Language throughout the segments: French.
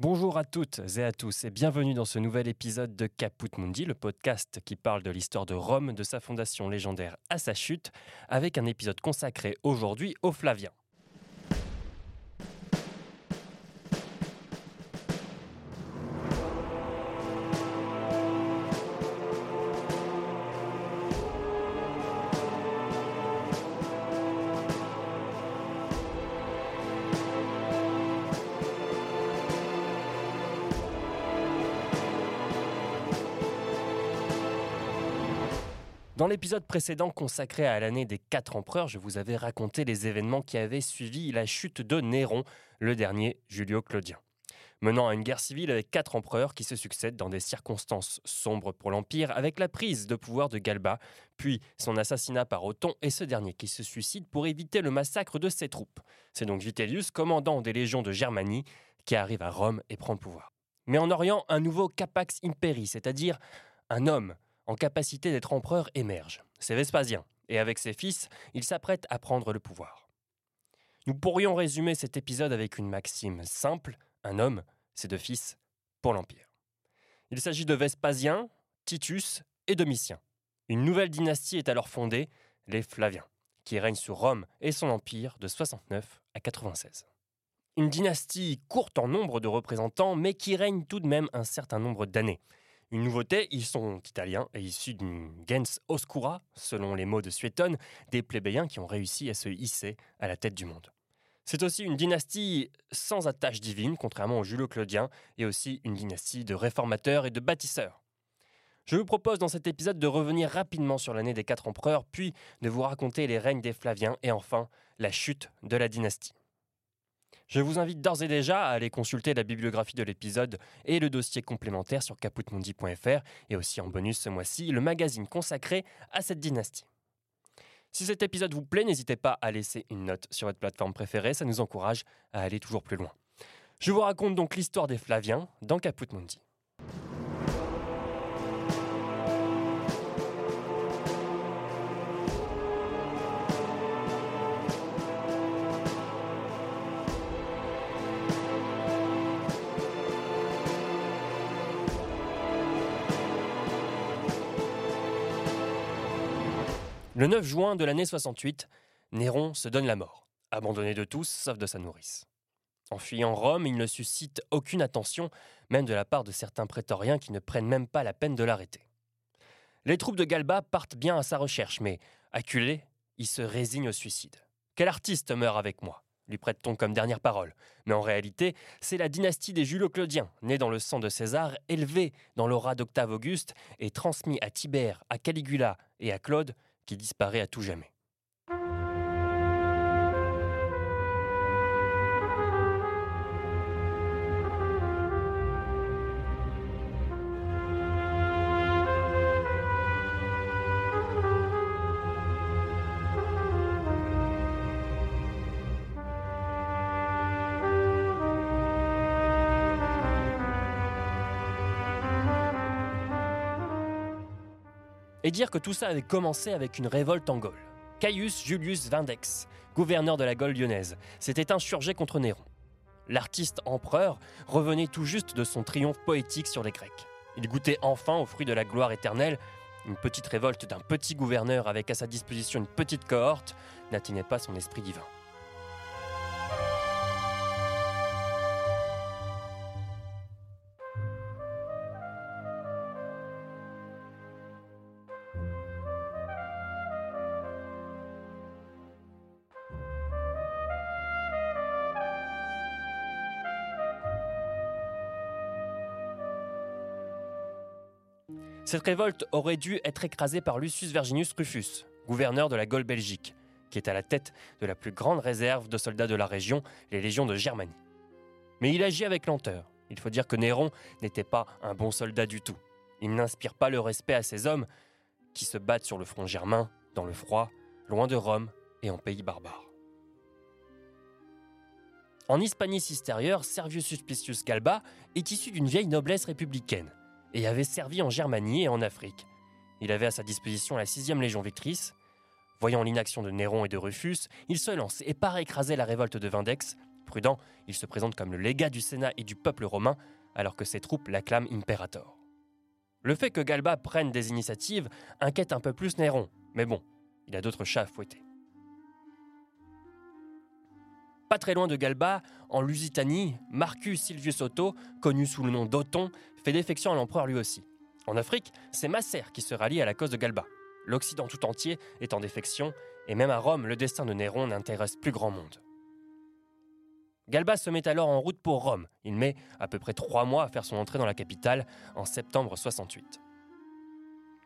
Bonjour à toutes et à tous et bienvenue dans ce nouvel épisode de Caput Mundi, le podcast qui parle de l'histoire de Rome, de sa fondation légendaire à sa chute, avec un épisode consacré aujourd'hui aux Flaviens. Dans l'épisode précédent consacré à l'année des quatre empereurs, je vous avais raconté les événements qui avaient suivi la chute de Néron, le dernier Julio-Claudien. Menant à une guerre civile avec quatre empereurs qui se succèdent dans des circonstances sombres pour l'Empire, avec la prise de pouvoir de Galba, puis son assassinat par Othon et ce dernier qui se suicide pour éviter le massacre de ses troupes. C'est donc Vitellius, commandant des légions de Germanie, qui arrive à Rome et prend le pouvoir. Mais en Orient, un nouveau capax imperi, c'est-à-dire un homme en capacité d'être empereur émerge. C'est Vespasien, et avec ses fils, il s'apprête à prendre le pouvoir. Nous pourrions résumer cet épisode avec une maxime simple, un homme, ses deux fils, pour l'Empire. Il s'agit de Vespasien, Titus et Domitien. Une nouvelle dynastie est alors fondée, les Flaviens, qui règnent sur Rome et son empire de 69 à 96. Une dynastie courte en nombre de représentants, mais qui règne tout de même un certain nombre d'années. Une nouveauté, ils sont italiens et issus d'une gens oscura, selon les mots de Suétone, des plébéiens qui ont réussi à se hisser à la tête du monde. C'est aussi une dynastie sans attache divine, contrairement aux Julio-Claudiens, et aussi une dynastie de réformateurs et de bâtisseurs. Je vous propose dans cet épisode de revenir rapidement sur l'année des quatre empereurs, puis de vous raconter les règnes des Flaviens et enfin la chute de la dynastie. Je vous invite d'ores et déjà à aller consulter la bibliographie de l'épisode et le dossier complémentaire sur caputmundi.fr et aussi en bonus ce mois-ci le magazine consacré à cette dynastie. Si cet épisode vous plaît, n'hésitez pas à laisser une note sur votre plateforme préférée, ça nous encourage à aller toujours plus loin. Je vous raconte donc l'histoire des Flaviens dans Caput Mundi. Le 9 juin de l'année 68, Néron se donne la mort, abandonné de tous sauf de sa nourrice. En fuyant Rome, il ne suscite aucune attention, même de la part de certains prétoriens qui ne prennent même pas la peine de l'arrêter. Les troupes de Galba partent bien à sa recherche, mais, acculé, il se résigne au suicide. Quel artiste meurt avec moi? lui prête-t-on comme dernière parole. Mais en réalité, c'est la dynastie des Julio-Claudiens, née dans le sang de César, élevée dans l'aura d'Octave Auguste et transmise à Tibère, à Caligula et à Claude, qui disparaît à tout jamais. Dire que tout ça avait commencé avec une révolte en Gaule. Caius Julius Vindex, gouverneur de la Gaule lyonnaise, s'était insurgé contre Néron. L'artiste empereur revenait tout juste de son triomphe poétique sur les Grecs. Il goûtait enfin au fruit de la gloire éternelle. Une petite révolte d'un petit gouverneur avec à sa disposition une petite cohorte n'atteignait pas son esprit divin. Cette révolte aurait dû être écrasée par Lucius Verginius Rufus, gouverneur de la Gaule belgique, qui est à la tête de la plus grande réserve de soldats de la région, les légions de Germanie. Mais il agit avec lenteur. Il faut dire que Néron n'était pas un bon soldat du tout. Il n'inspire pas le respect à ces hommes qui se battent sur le front germain, dans le froid, loin de Rome et en pays barbare. En Hispanie Cistérieure, Servius Suspicius Galba est issu d'une vieille noblesse républicaine et avait servi en Germanie et en Afrique. Il avait à sa disposition la 6e Légion victrice. Voyant l'inaction de Néron et de Rufus, il se lance et part écraser la révolte de Vindex Prudent, il se présente comme le légat du Sénat et du peuple romain, alors que ses troupes l'acclament imperator. Le fait que Galba prenne des initiatives inquiète un peu plus Néron, mais bon, il a d'autres chats à fouetter. Pas très loin de Galba, en Lusitanie, Marcus Silvius Otto, connu sous le nom d'Othon, fait défection à l'empereur lui aussi. En Afrique, c'est Masser qui se rallie à la cause de Galba. L'Occident tout entier est en défection, et même à Rome, le destin de Néron n'intéresse plus grand monde. Galba se met alors en route pour Rome. Il met à peu près trois mois à faire son entrée dans la capitale en septembre 68.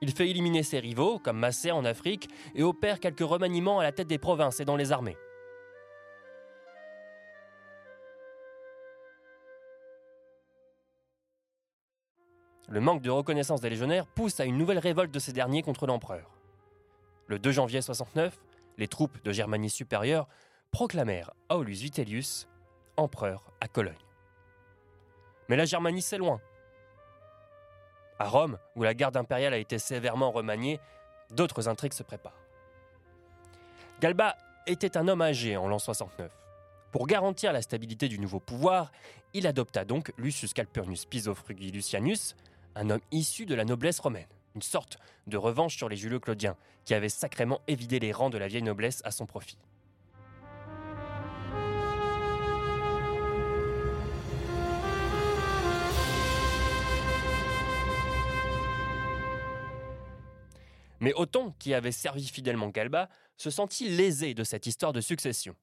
Il fait éliminer ses rivaux, comme Masser en Afrique, et opère quelques remaniements à la tête des provinces et dans les armées. Le manque de reconnaissance des légionnaires pousse à une nouvelle révolte de ces derniers contre l'empereur. Le 2 janvier 69, les troupes de Germanie supérieure proclamèrent Aulus Vitellius empereur à Cologne. Mais la Germanie, c'est loin. À Rome, où la garde impériale a été sévèrement remaniée, d'autres intrigues se préparent. Galba était un homme âgé en l'an 69. Pour garantir la stabilité du nouveau pouvoir, il adopta donc Lucius Calpurnius Piso Lucianus, un homme issu de la noblesse romaine, une sorte de revanche sur les Julio-Claudiens, qui avaient sacrément évidé les rangs de la vieille noblesse à son profit. Mais Othon, qui avait servi fidèlement Galba, se sentit lésé de cette histoire de succession.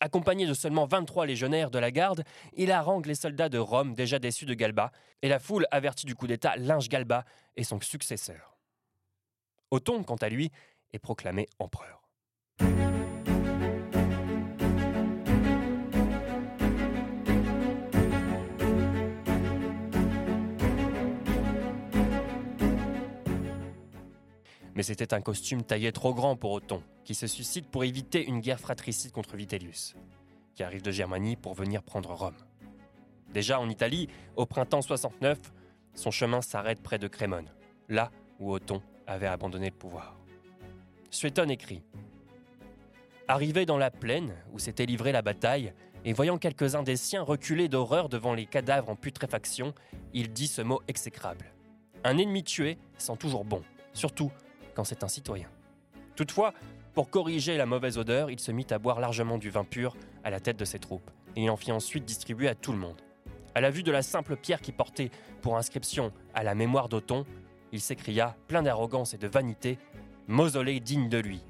Accompagné de seulement 23 légionnaires de la garde, il harangue les soldats de Rome déjà déçus de Galba, et la foule avertit du coup d'État linge Galba et son successeur. Othon, quant à lui, est proclamé empereur. Mais c'était un costume taillé trop grand pour Othon, qui se suscite pour éviter une guerre fratricide contre Vitellius, qui arrive de Germanie pour venir prendre Rome. Déjà en Italie, au printemps 69, son chemin s'arrête près de Crémone, là où Othon avait abandonné le pouvoir. Suétone écrit Arrivé dans la plaine où s'était livrée la bataille, et voyant quelques-uns des siens reculer d'horreur devant les cadavres en putréfaction, il dit ce mot exécrable. Un ennemi tué sent toujours bon, surtout quand c'est un citoyen. Toutefois, pour corriger la mauvaise odeur, il se mit à boire largement du vin pur à la tête de ses troupes, et il en fit ensuite distribuer à tout le monde. À la vue de la simple pierre qui portait pour inscription à la mémoire d'Othon, il s'écria, plein d'arrogance et de vanité, Mausolée digne de lui.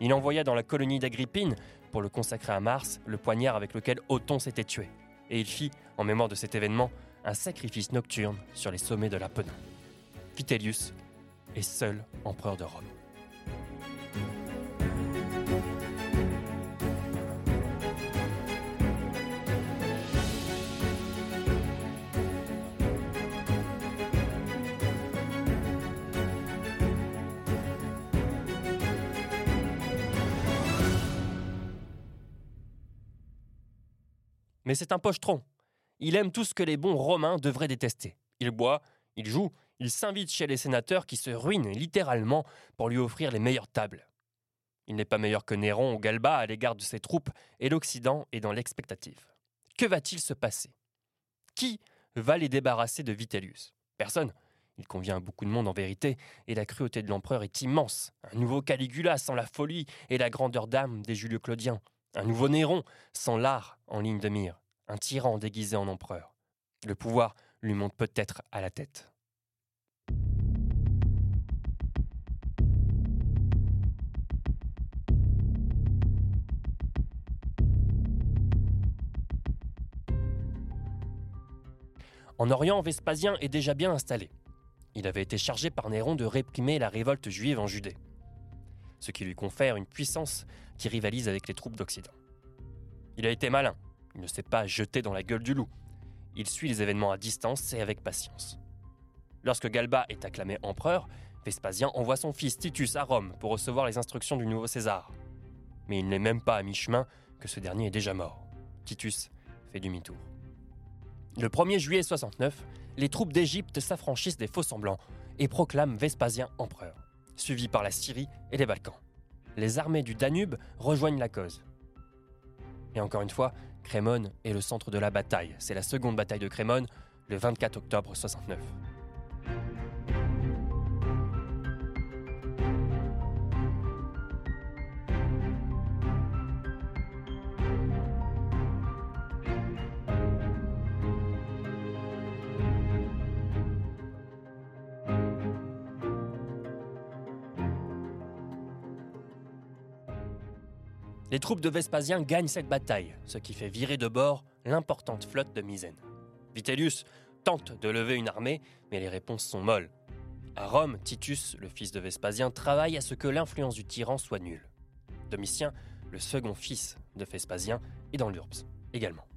Il envoya dans la colonie d'Agrippine, pour le consacrer à Mars, le poignard avec lequel Othon s'était tué, et il fit, en mémoire de cet événement, un sacrifice nocturne sur les sommets de l'Apennin. Vitellius et seul empereur de Rome. Mais c'est un pochetron. Il aime tout ce que les bons Romains devraient détester. Il boit, il joue, il s'invite chez les sénateurs qui se ruinent littéralement pour lui offrir les meilleures tables. Il n'est pas meilleur que Néron ou Galba à l'égard de ses troupes, et l'Occident est dans l'expectative. Que va-t-il se passer? Qui va les débarrasser de Vitellius? Personne. Il convient à beaucoup de monde en vérité, et la cruauté de l'empereur est immense. Un nouveau Caligula sans la folie et la grandeur d'âme des Julio-Claudiens. Un nouveau Néron sans l'art en ligne de mire. Un tyran déguisé en empereur. Le pouvoir lui monte peut-être à la tête. En Orient, Vespasien est déjà bien installé. Il avait été chargé par Néron de réprimer la révolte juive en Judée, ce qui lui confère une puissance qui rivalise avec les troupes d'Occident. Il a été malin, il ne s'est pas jeté dans la gueule du loup, il suit les événements à distance et avec patience. Lorsque Galba est acclamé empereur, Vespasien envoie son fils Titus à Rome pour recevoir les instructions du nouveau César. Mais il n'est même pas à mi-chemin que ce dernier est déjà mort. Titus fait demi-tour. Le 1er juillet 69, les troupes d'Égypte s'affranchissent des faux semblants et proclament Vespasien empereur, suivi par la Syrie et les Balkans. Les armées du Danube rejoignent la cause. Et encore une fois, Crémone est le centre de la bataille. C'est la seconde bataille de Crémone, le 24 octobre 69. Les troupes de Vespasien gagnent cette bataille, ce qui fait virer de bord l'importante flotte de Misène. Vitellius tente de lever une armée, mais les réponses sont molles. À Rome, Titus, le fils de Vespasien, travaille à ce que l'influence du tyran soit nulle. Domitien, le second fils de Vespasien, est dans l'Urbs également.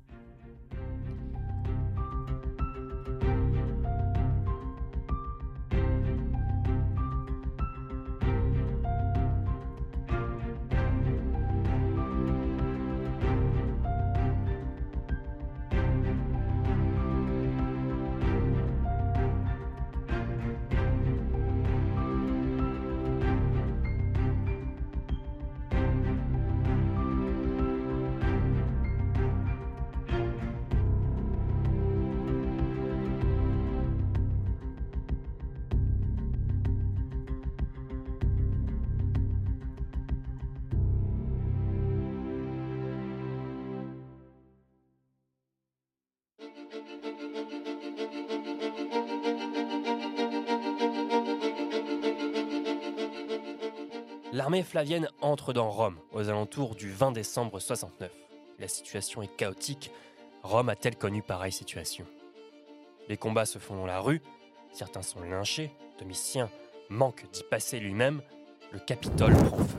L'armée flavienne entre dans Rome aux alentours du 20 décembre 69. La situation est chaotique. Rome a-t-elle connu pareille situation? Les combats se font dans la rue, certains sont lynchés, Domitien manque d'y passer lui-même, le Capitole prend feu.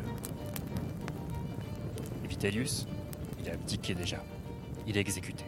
Vitellius, il a abdiqué déjà. Il est exécuté.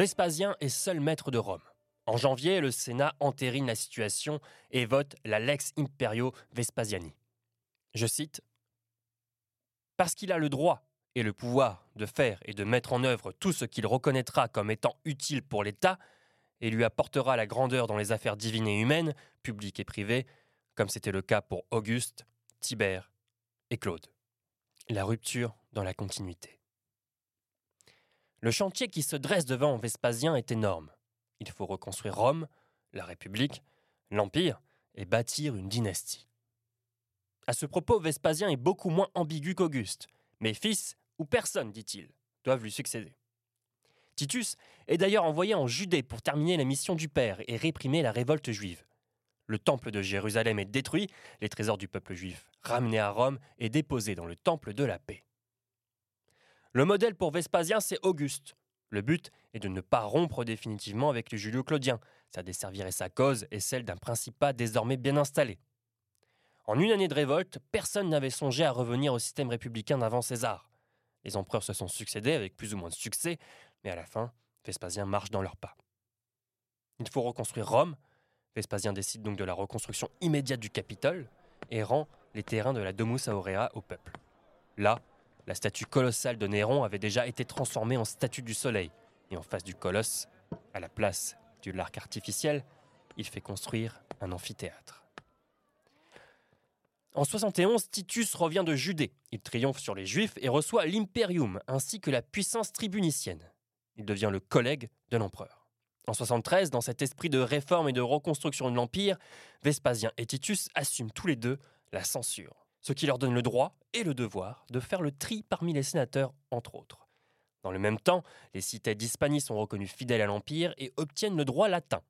Vespasien est seul maître de Rome. En janvier, le Sénat entérine la situation et vote la Lex Imperio Vespasiani. Je cite Parce qu'il a le droit et le pouvoir de faire et de mettre en œuvre tout ce qu'il reconnaîtra comme étant utile pour l'État et lui apportera la grandeur dans les affaires divines et humaines, publiques et privées, comme c'était le cas pour Auguste, Tibère et Claude. La rupture dans la continuité. Le chantier qui se dresse devant Vespasien est énorme. Il faut reconstruire Rome, la République, l'Empire et bâtir une dynastie. À ce propos, Vespasien est beaucoup moins ambigu qu'Auguste. Mes fils, ou personne, dit-il, doivent lui succéder. Titus est d'ailleurs envoyé en Judée pour terminer la mission du père et réprimer la révolte juive. Le temple de Jérusalem est détruit, les trésors du peuple juif ramenés à Rome et déposés dans le temple de la paix. Le modèle pour Vespasien, c'est Auguste. Le but est de ne pas rompre définitivement avec les Julio-Claudiens. Ça desservirait sa cause et celle d'un principat désormais bien installé. En une année de révolte, personne n'avait songé à revenir au système républicain d'avant César. Les empereurs se sont succédés avec plus ou moins de succès, mais à la fin, Vespasien marche dans leurs pas. Il faut reconstruire Rome. Vespasien décide donc de la reconstruction immédiate du Capitole et rend les terrains de la Domus Aurea au peuple. Là, la statue colossale de Néron avait déjà été transformée en statue du soleil, et en face du colosse, à la place du l'arc artificiel, il fait construire un amphithéâtre. En 71, Titus revient de Judée. Il triomphe sur les Juifs et reçoit l'imperium ainsi que la puissance tribunicienne. Il devient le collègue de l'empereur. En 73, dans cet esprit de réforme et de reconstruction de l'Empire, Vespasien et Titus assument tous les deux la censure ce qui leur donne le droit et le devoir de faire le tri parmi les sénateurs, entre autres. Dans le même temps, les cités d'Hispanie sont reconnues fidèles à l'Empire et obtiennent le droit latin.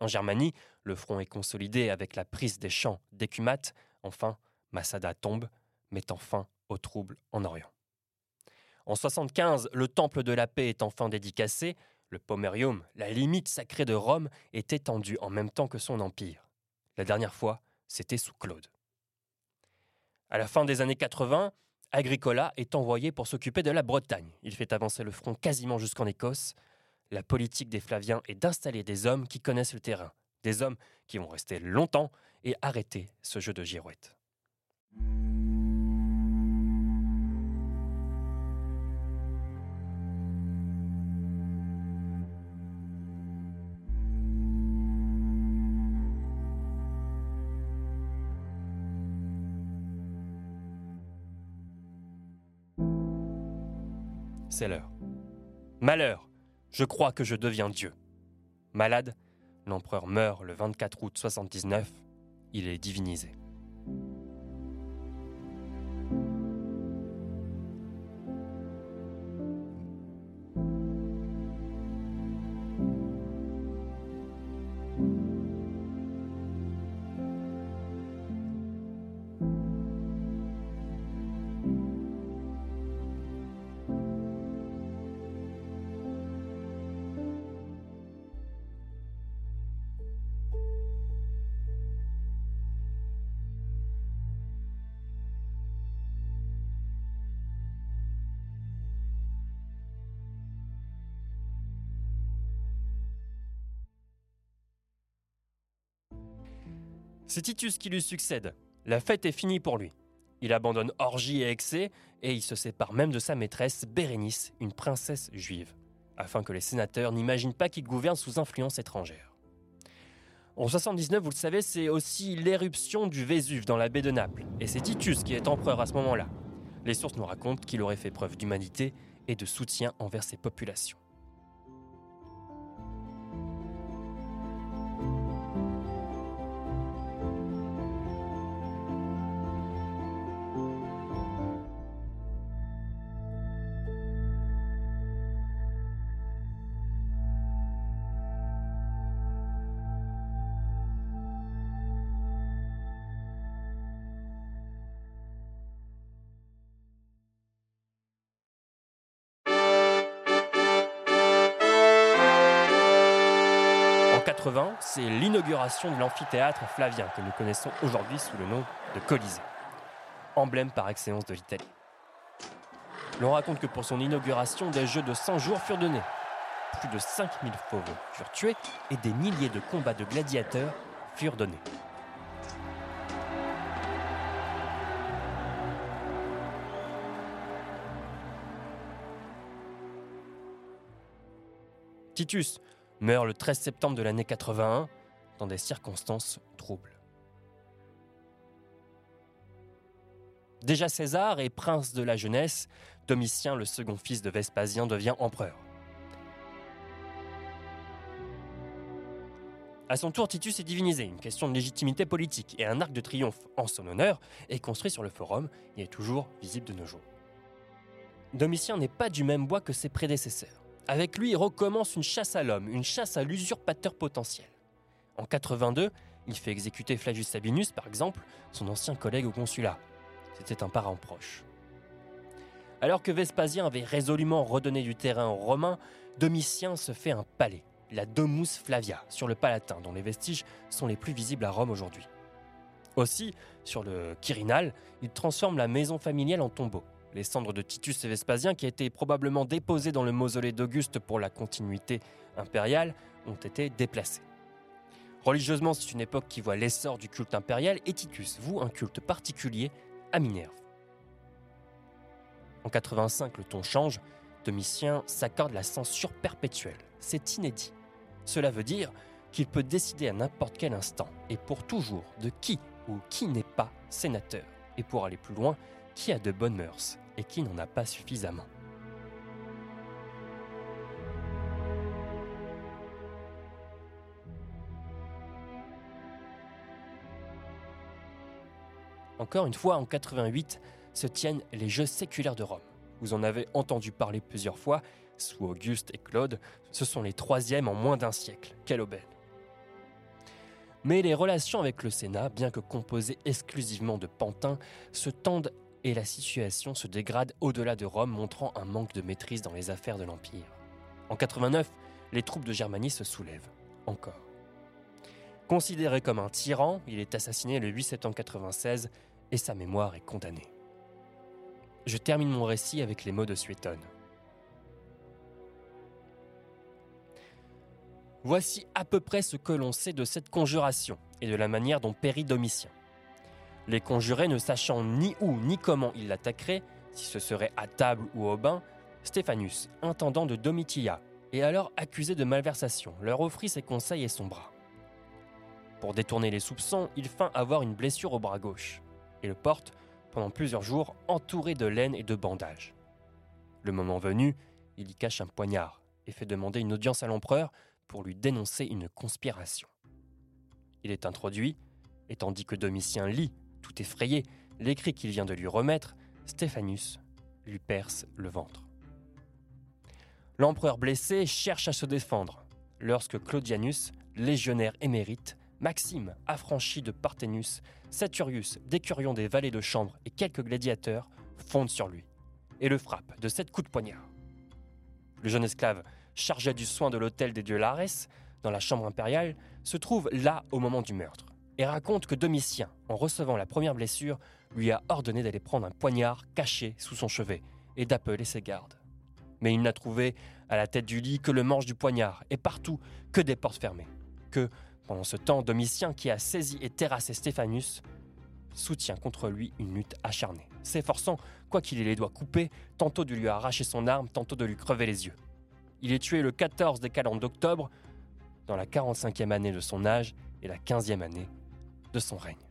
En Germanie, le front est consolidé avec la prise des champs d'Écumat. Enfin, Massada tombe, mettant fin aux troubles en Orient. En 75, le temple de la paix est enfin dédicacé. Le Pomerium, la limite sacrée de Rome, est étendue en même temps que son empire. La dernière fois, c'était sous Claude. À la fin des années 80, Agricola est envoyé pour s'occuper de la Bretagne. Il fait avancer le front quasiment jusqu'en Écosse. La politique des Flaviens est d'installer des hommes qui connaissent le terrain, des hommes qui vont rester longtemps et arrêter ce jeu de girouette. C'est l'heure. Malheur, je crois que je deviens Dieu. Malade, l'empereur meurt le 24 août 79, il est divinisé. C'est Titus qui lui succède. La fête est finie pour lui. Il abandonne orgie et excès et il se sépare même de sa maîtresse Bérénice, une princesse juive, afin que les sénateurs n'imaginent pas qu'il gouverne sous influence étrangère. En 79, vous le savez, c'est aussi l'éruption du Vésuve dans la baie de Naples, et c'est Titus qui est empereur à ce moment-là. Les sources nous racontent qu'il aurait fait preuve d'humanité et de soutien envers ses populations. C'est l'inauguration de l'amphithéâtre flavien que nous connaissons aujourd'hui sous le nom de Colisée, emblème par excellence de l'Italie. L'on raconte que pour son inauguration, des jeux de 100 jours furent donnés. Plus de 5000 fauves furent tués et des milliers de combats de gladiateurs furent donnés. Titus, meurt le 13 septembre de l'année 81 dans des circonstances troubles. Déjà César et prince de la jeunesse, Domitien, le second fils de Vespasien, devient empereur. À son tour, Titus est divinisé, une question de légitimité politique, et un arc de triomphe en son honneur est construit sur le forum et est toujours visible de nos jours. Domitien n'est pas du même bois que ses prédécesseurs. Avec lui, il recommence une chasse à l'homme, une chasse à l'usurpateur potentiel. En 82, il fait exécuter Flavius Sabinus, par exemple, son ancien collègue au consulat. C'était un parent proche. Alors que Vespasien avait résolument redonné du terrain aux Romains, Domitien se fait un palais, la Domus Flavia, sur le Palatin, dont les vestiges sont les plus visibles à Rome aujourd'hui. Aussi, sur le Quirinal, il transforme la maison familiale en tombeau. Les cendres de Titus et Vespasien, qui étaient probablement déposées dans le mausolée d'Auguste pour la continuité impériale, ont été déplacées. Religieusement, c'est une époque qui voit l'essor du culte impérial et Titus voue un culte particulier à Minerve. En 85, le ton change. Domitien s'accorde la censure perpétuelle. C'est inédit. Cela veut dire qu'il peut décider à n'importe quel instant et pour toujours de qui ou qui n'est pas sénateur. Et pour aller plus loin, qui a de bonnes mœurs? Et qui n'en a pas suffisamment. Encore une fois, en 88, se tiennent les Jeux séculaires de Rome. Vous en avez entendu parler plusieurs fois, sous Auguste et Claude, ce sont les troisièmes en moins d'un siècle. Quelle aubaine Mais les relations avec le Sénat, bien que composées exclusivement de pantins, se tendent et la situation se dégrade au-delà de Rome, montrant un manque de maîtrise dans les affaires de l'Empire. En 89, les troupes de Germanie se soulèvent, encore. Considéré comme un tyran, il est assassiné le 8 septembre 96 et sa mémoire est condamnée. Je termine mon récit avec les mots de Suétone. Voici à peu près ce que l'on sait de cette conjuration et de la manière dont périt Domitien. Les conjurés ne sachant ni où ni comment ils l'attaqueraient, si ce serait à table ou au bain, Stéphanus, intendant de Domitia, et alors accusé de malversation, leur offrit ses conseils et son bras. Pour détourner les soupçons, il feint avoir une blessure au bras gauche, et le porte, pendant plusieurs jours, entouré de laine et de bandages. Le moment venu, il y cache un poignard et fait demander une audience à l'empereur pour lui dénoncer une conspiration. Il est introduit, et tandis que Domitien lit, tout effrayé, l'écrit qu'il vient de lui remettre, Stéphanus lui perce le ventre. L'empereur blessé cherche à se défendre, lorsque Claudianus, légionnaire émérite, Maxime, affranchi de Parthénus, Saturius, décurion des vallées de Chambre et quelques gladiateurs fondent sur lui et le frappent de sept coups de poignard. Le jeune esclave chargé du soin de l'hôtel des dieux Lares, dans la chambre impériale, se trouve là au moment du meurtre, et raconte que Domitien, en recevant la première blessure, lui a ordonné d'aller prendre un poignard caché sous son chevet et d'appeler ses gardes. Mais il n'a trouvé à la tête du lit que le manche du poignard, et partout que des portes fermées. Que, pendant ce temps, Domitien, qui a saisi et terrassé Stéphanus, soutient contre lui une lutte acharnée, s'efforçant, quoiqu'il ait les doigts coupés, tantôt de lui arracher son arme, tantôt de lui crever les yeux. Il est tué le 14 des calendes d'octobre, dans la 45e année de son âge et la 15e année de son règne.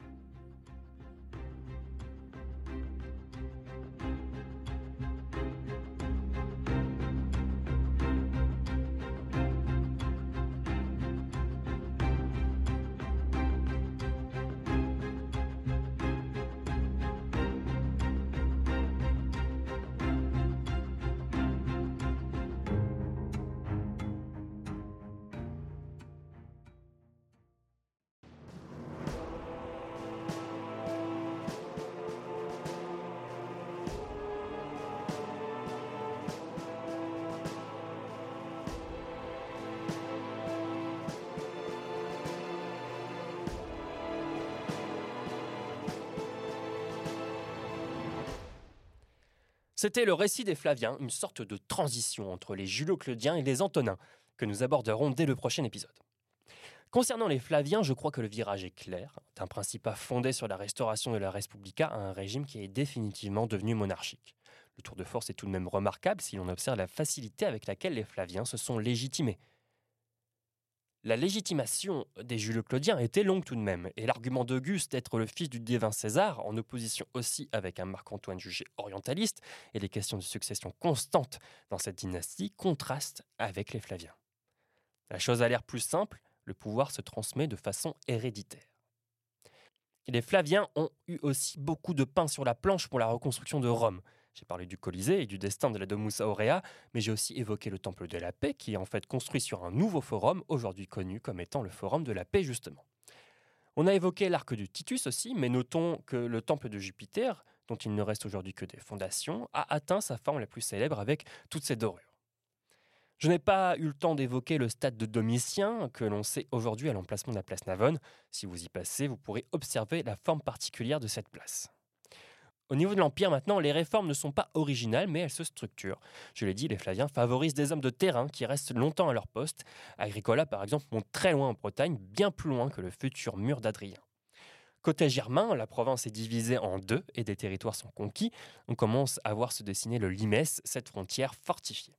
C'était le récit des Flaviens, une sorte de transition entre les Julio-Claudiens et les Antonins, que nous aborderons dès le prochain épisode. Concernant les Flaviens, je crois que le virage est clair, d'un principat fondé sur la restauration de la Respublica à un régime qui est définitivement devenu monarchique. Le tour de force est tout de même remarquable si l'on observe la facilité avec laquelle les Flaviens se sont légitimés. La légitimation des Julio-Claudiens était longue tout de même, et l'argument d'Auguste d'être le fils du divin César, en opposition aussi avec un Marc-Antoine jugé orientaliste, et les questions de succession constantes dans cette dynastie, contrastent avec les Flaviens. La chose a l'air plus simple, le pouvoir se transmet de façon héréditaire. les Flaviens ont eu aussi beaucoup de pain sur la planche pour la reconstruction de Rome, j'ai parlé du Colisée et du destin de la Domus Aurea, mais j'ai aussi évoqué le Temple de la Paix, qui est en fait construit sur un nouveau forum, aujourd'hui connu comme étant le Forum de la Paix justement. On a évoqué l'arc du Titus aussi, mais notons que le Temple de Jupiter, dont il ne reste aujourd'hui que des fondations, a atteint sa forme la plus célèbre avec toutes ses dorures. Je n'ai pas eu le temps d'évoquer le stade de Domitien, que l'on sait aujourd'hui à l'emplacement de la place Navone. Si vous y passez, vous pourrez observer la forme particulière de cette place. Au niveau de l'Empire, maintenant, les réformes ne sont pas originales, mais elles se structurent. Je l'ai dit, les Flaviens favorisent des hommes de terrain qui restent longtemps à leur poste. Agricola, par exemple, monte très loin en Bretagne, bien plus loin que le futur mur d'Adrien. Côté germain, la province est divisée en deux et des territoires sont conquis. On commence à voir se dessiner le Limès, cette frontière fortifiée.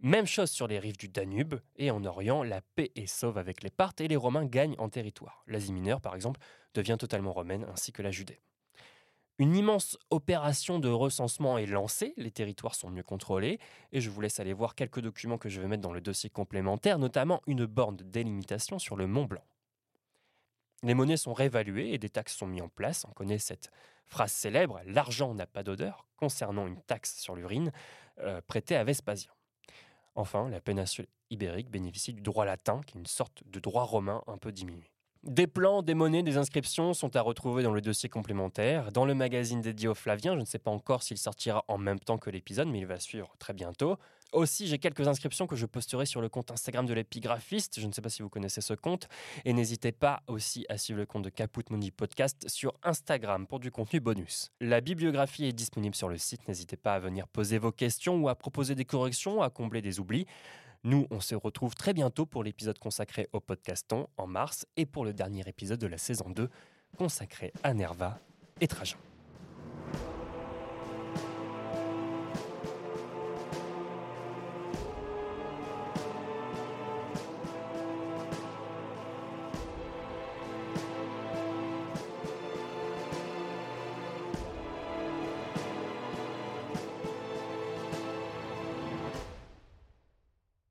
Même chose sur les rives du Danube, et en Orient, la paix est sauve avec les Parthes et les Romains gagnent en territoire. L'Asie mineure, par exemple, devient totalement romaine, ainsi que la Judée. Une immense opération de recensement est lancée, les territoires sont mieux contrôlés, et je vous laisse aller voir quelques documents que je vais mettre dans le dossier complémentaire, notamment une borne de délimitation sur le Mont Blanc. Les monnaies sont réévaluées et des taxes sont mises en place. On connaît cette phrase célèbre L'argent n'a pas d'odeur concernant une taxe sur l'urine euh, prêtée à Vespasien. Enfin, la péninsule ibérique bénéficie du droit latin, qui est une sorte de droit romain un peu diminué. Des plans, des monnaies, des inscriptions sont à retrouver dans le dossier complémentaire, dans le magazine dédié au Flavien. Je ne sais pas encore s'il sortira en même temps que l'épisode, mais il va suivre très bientôt. Aussi, j'ai quelques inscriptions que je posterai sur le compte Instagram de l'épigraphiste. Je ne sais pas si vous connaissez ce compte. Et n'hésitez pas aussi à suivre le compte de Caput Money Podcast sur Instagram pour du contenu bonus. La bibliographie est disponible sur le site. N'hésitez pas à venir poser vos questions ou à proposer des corrections, à combler des oublis. Nous, on se retrouve très bientôt pour l'épisode consacré au podcaston en mars et pour le dernier épisode de la saison 2 consacré à Nerva et Trajan.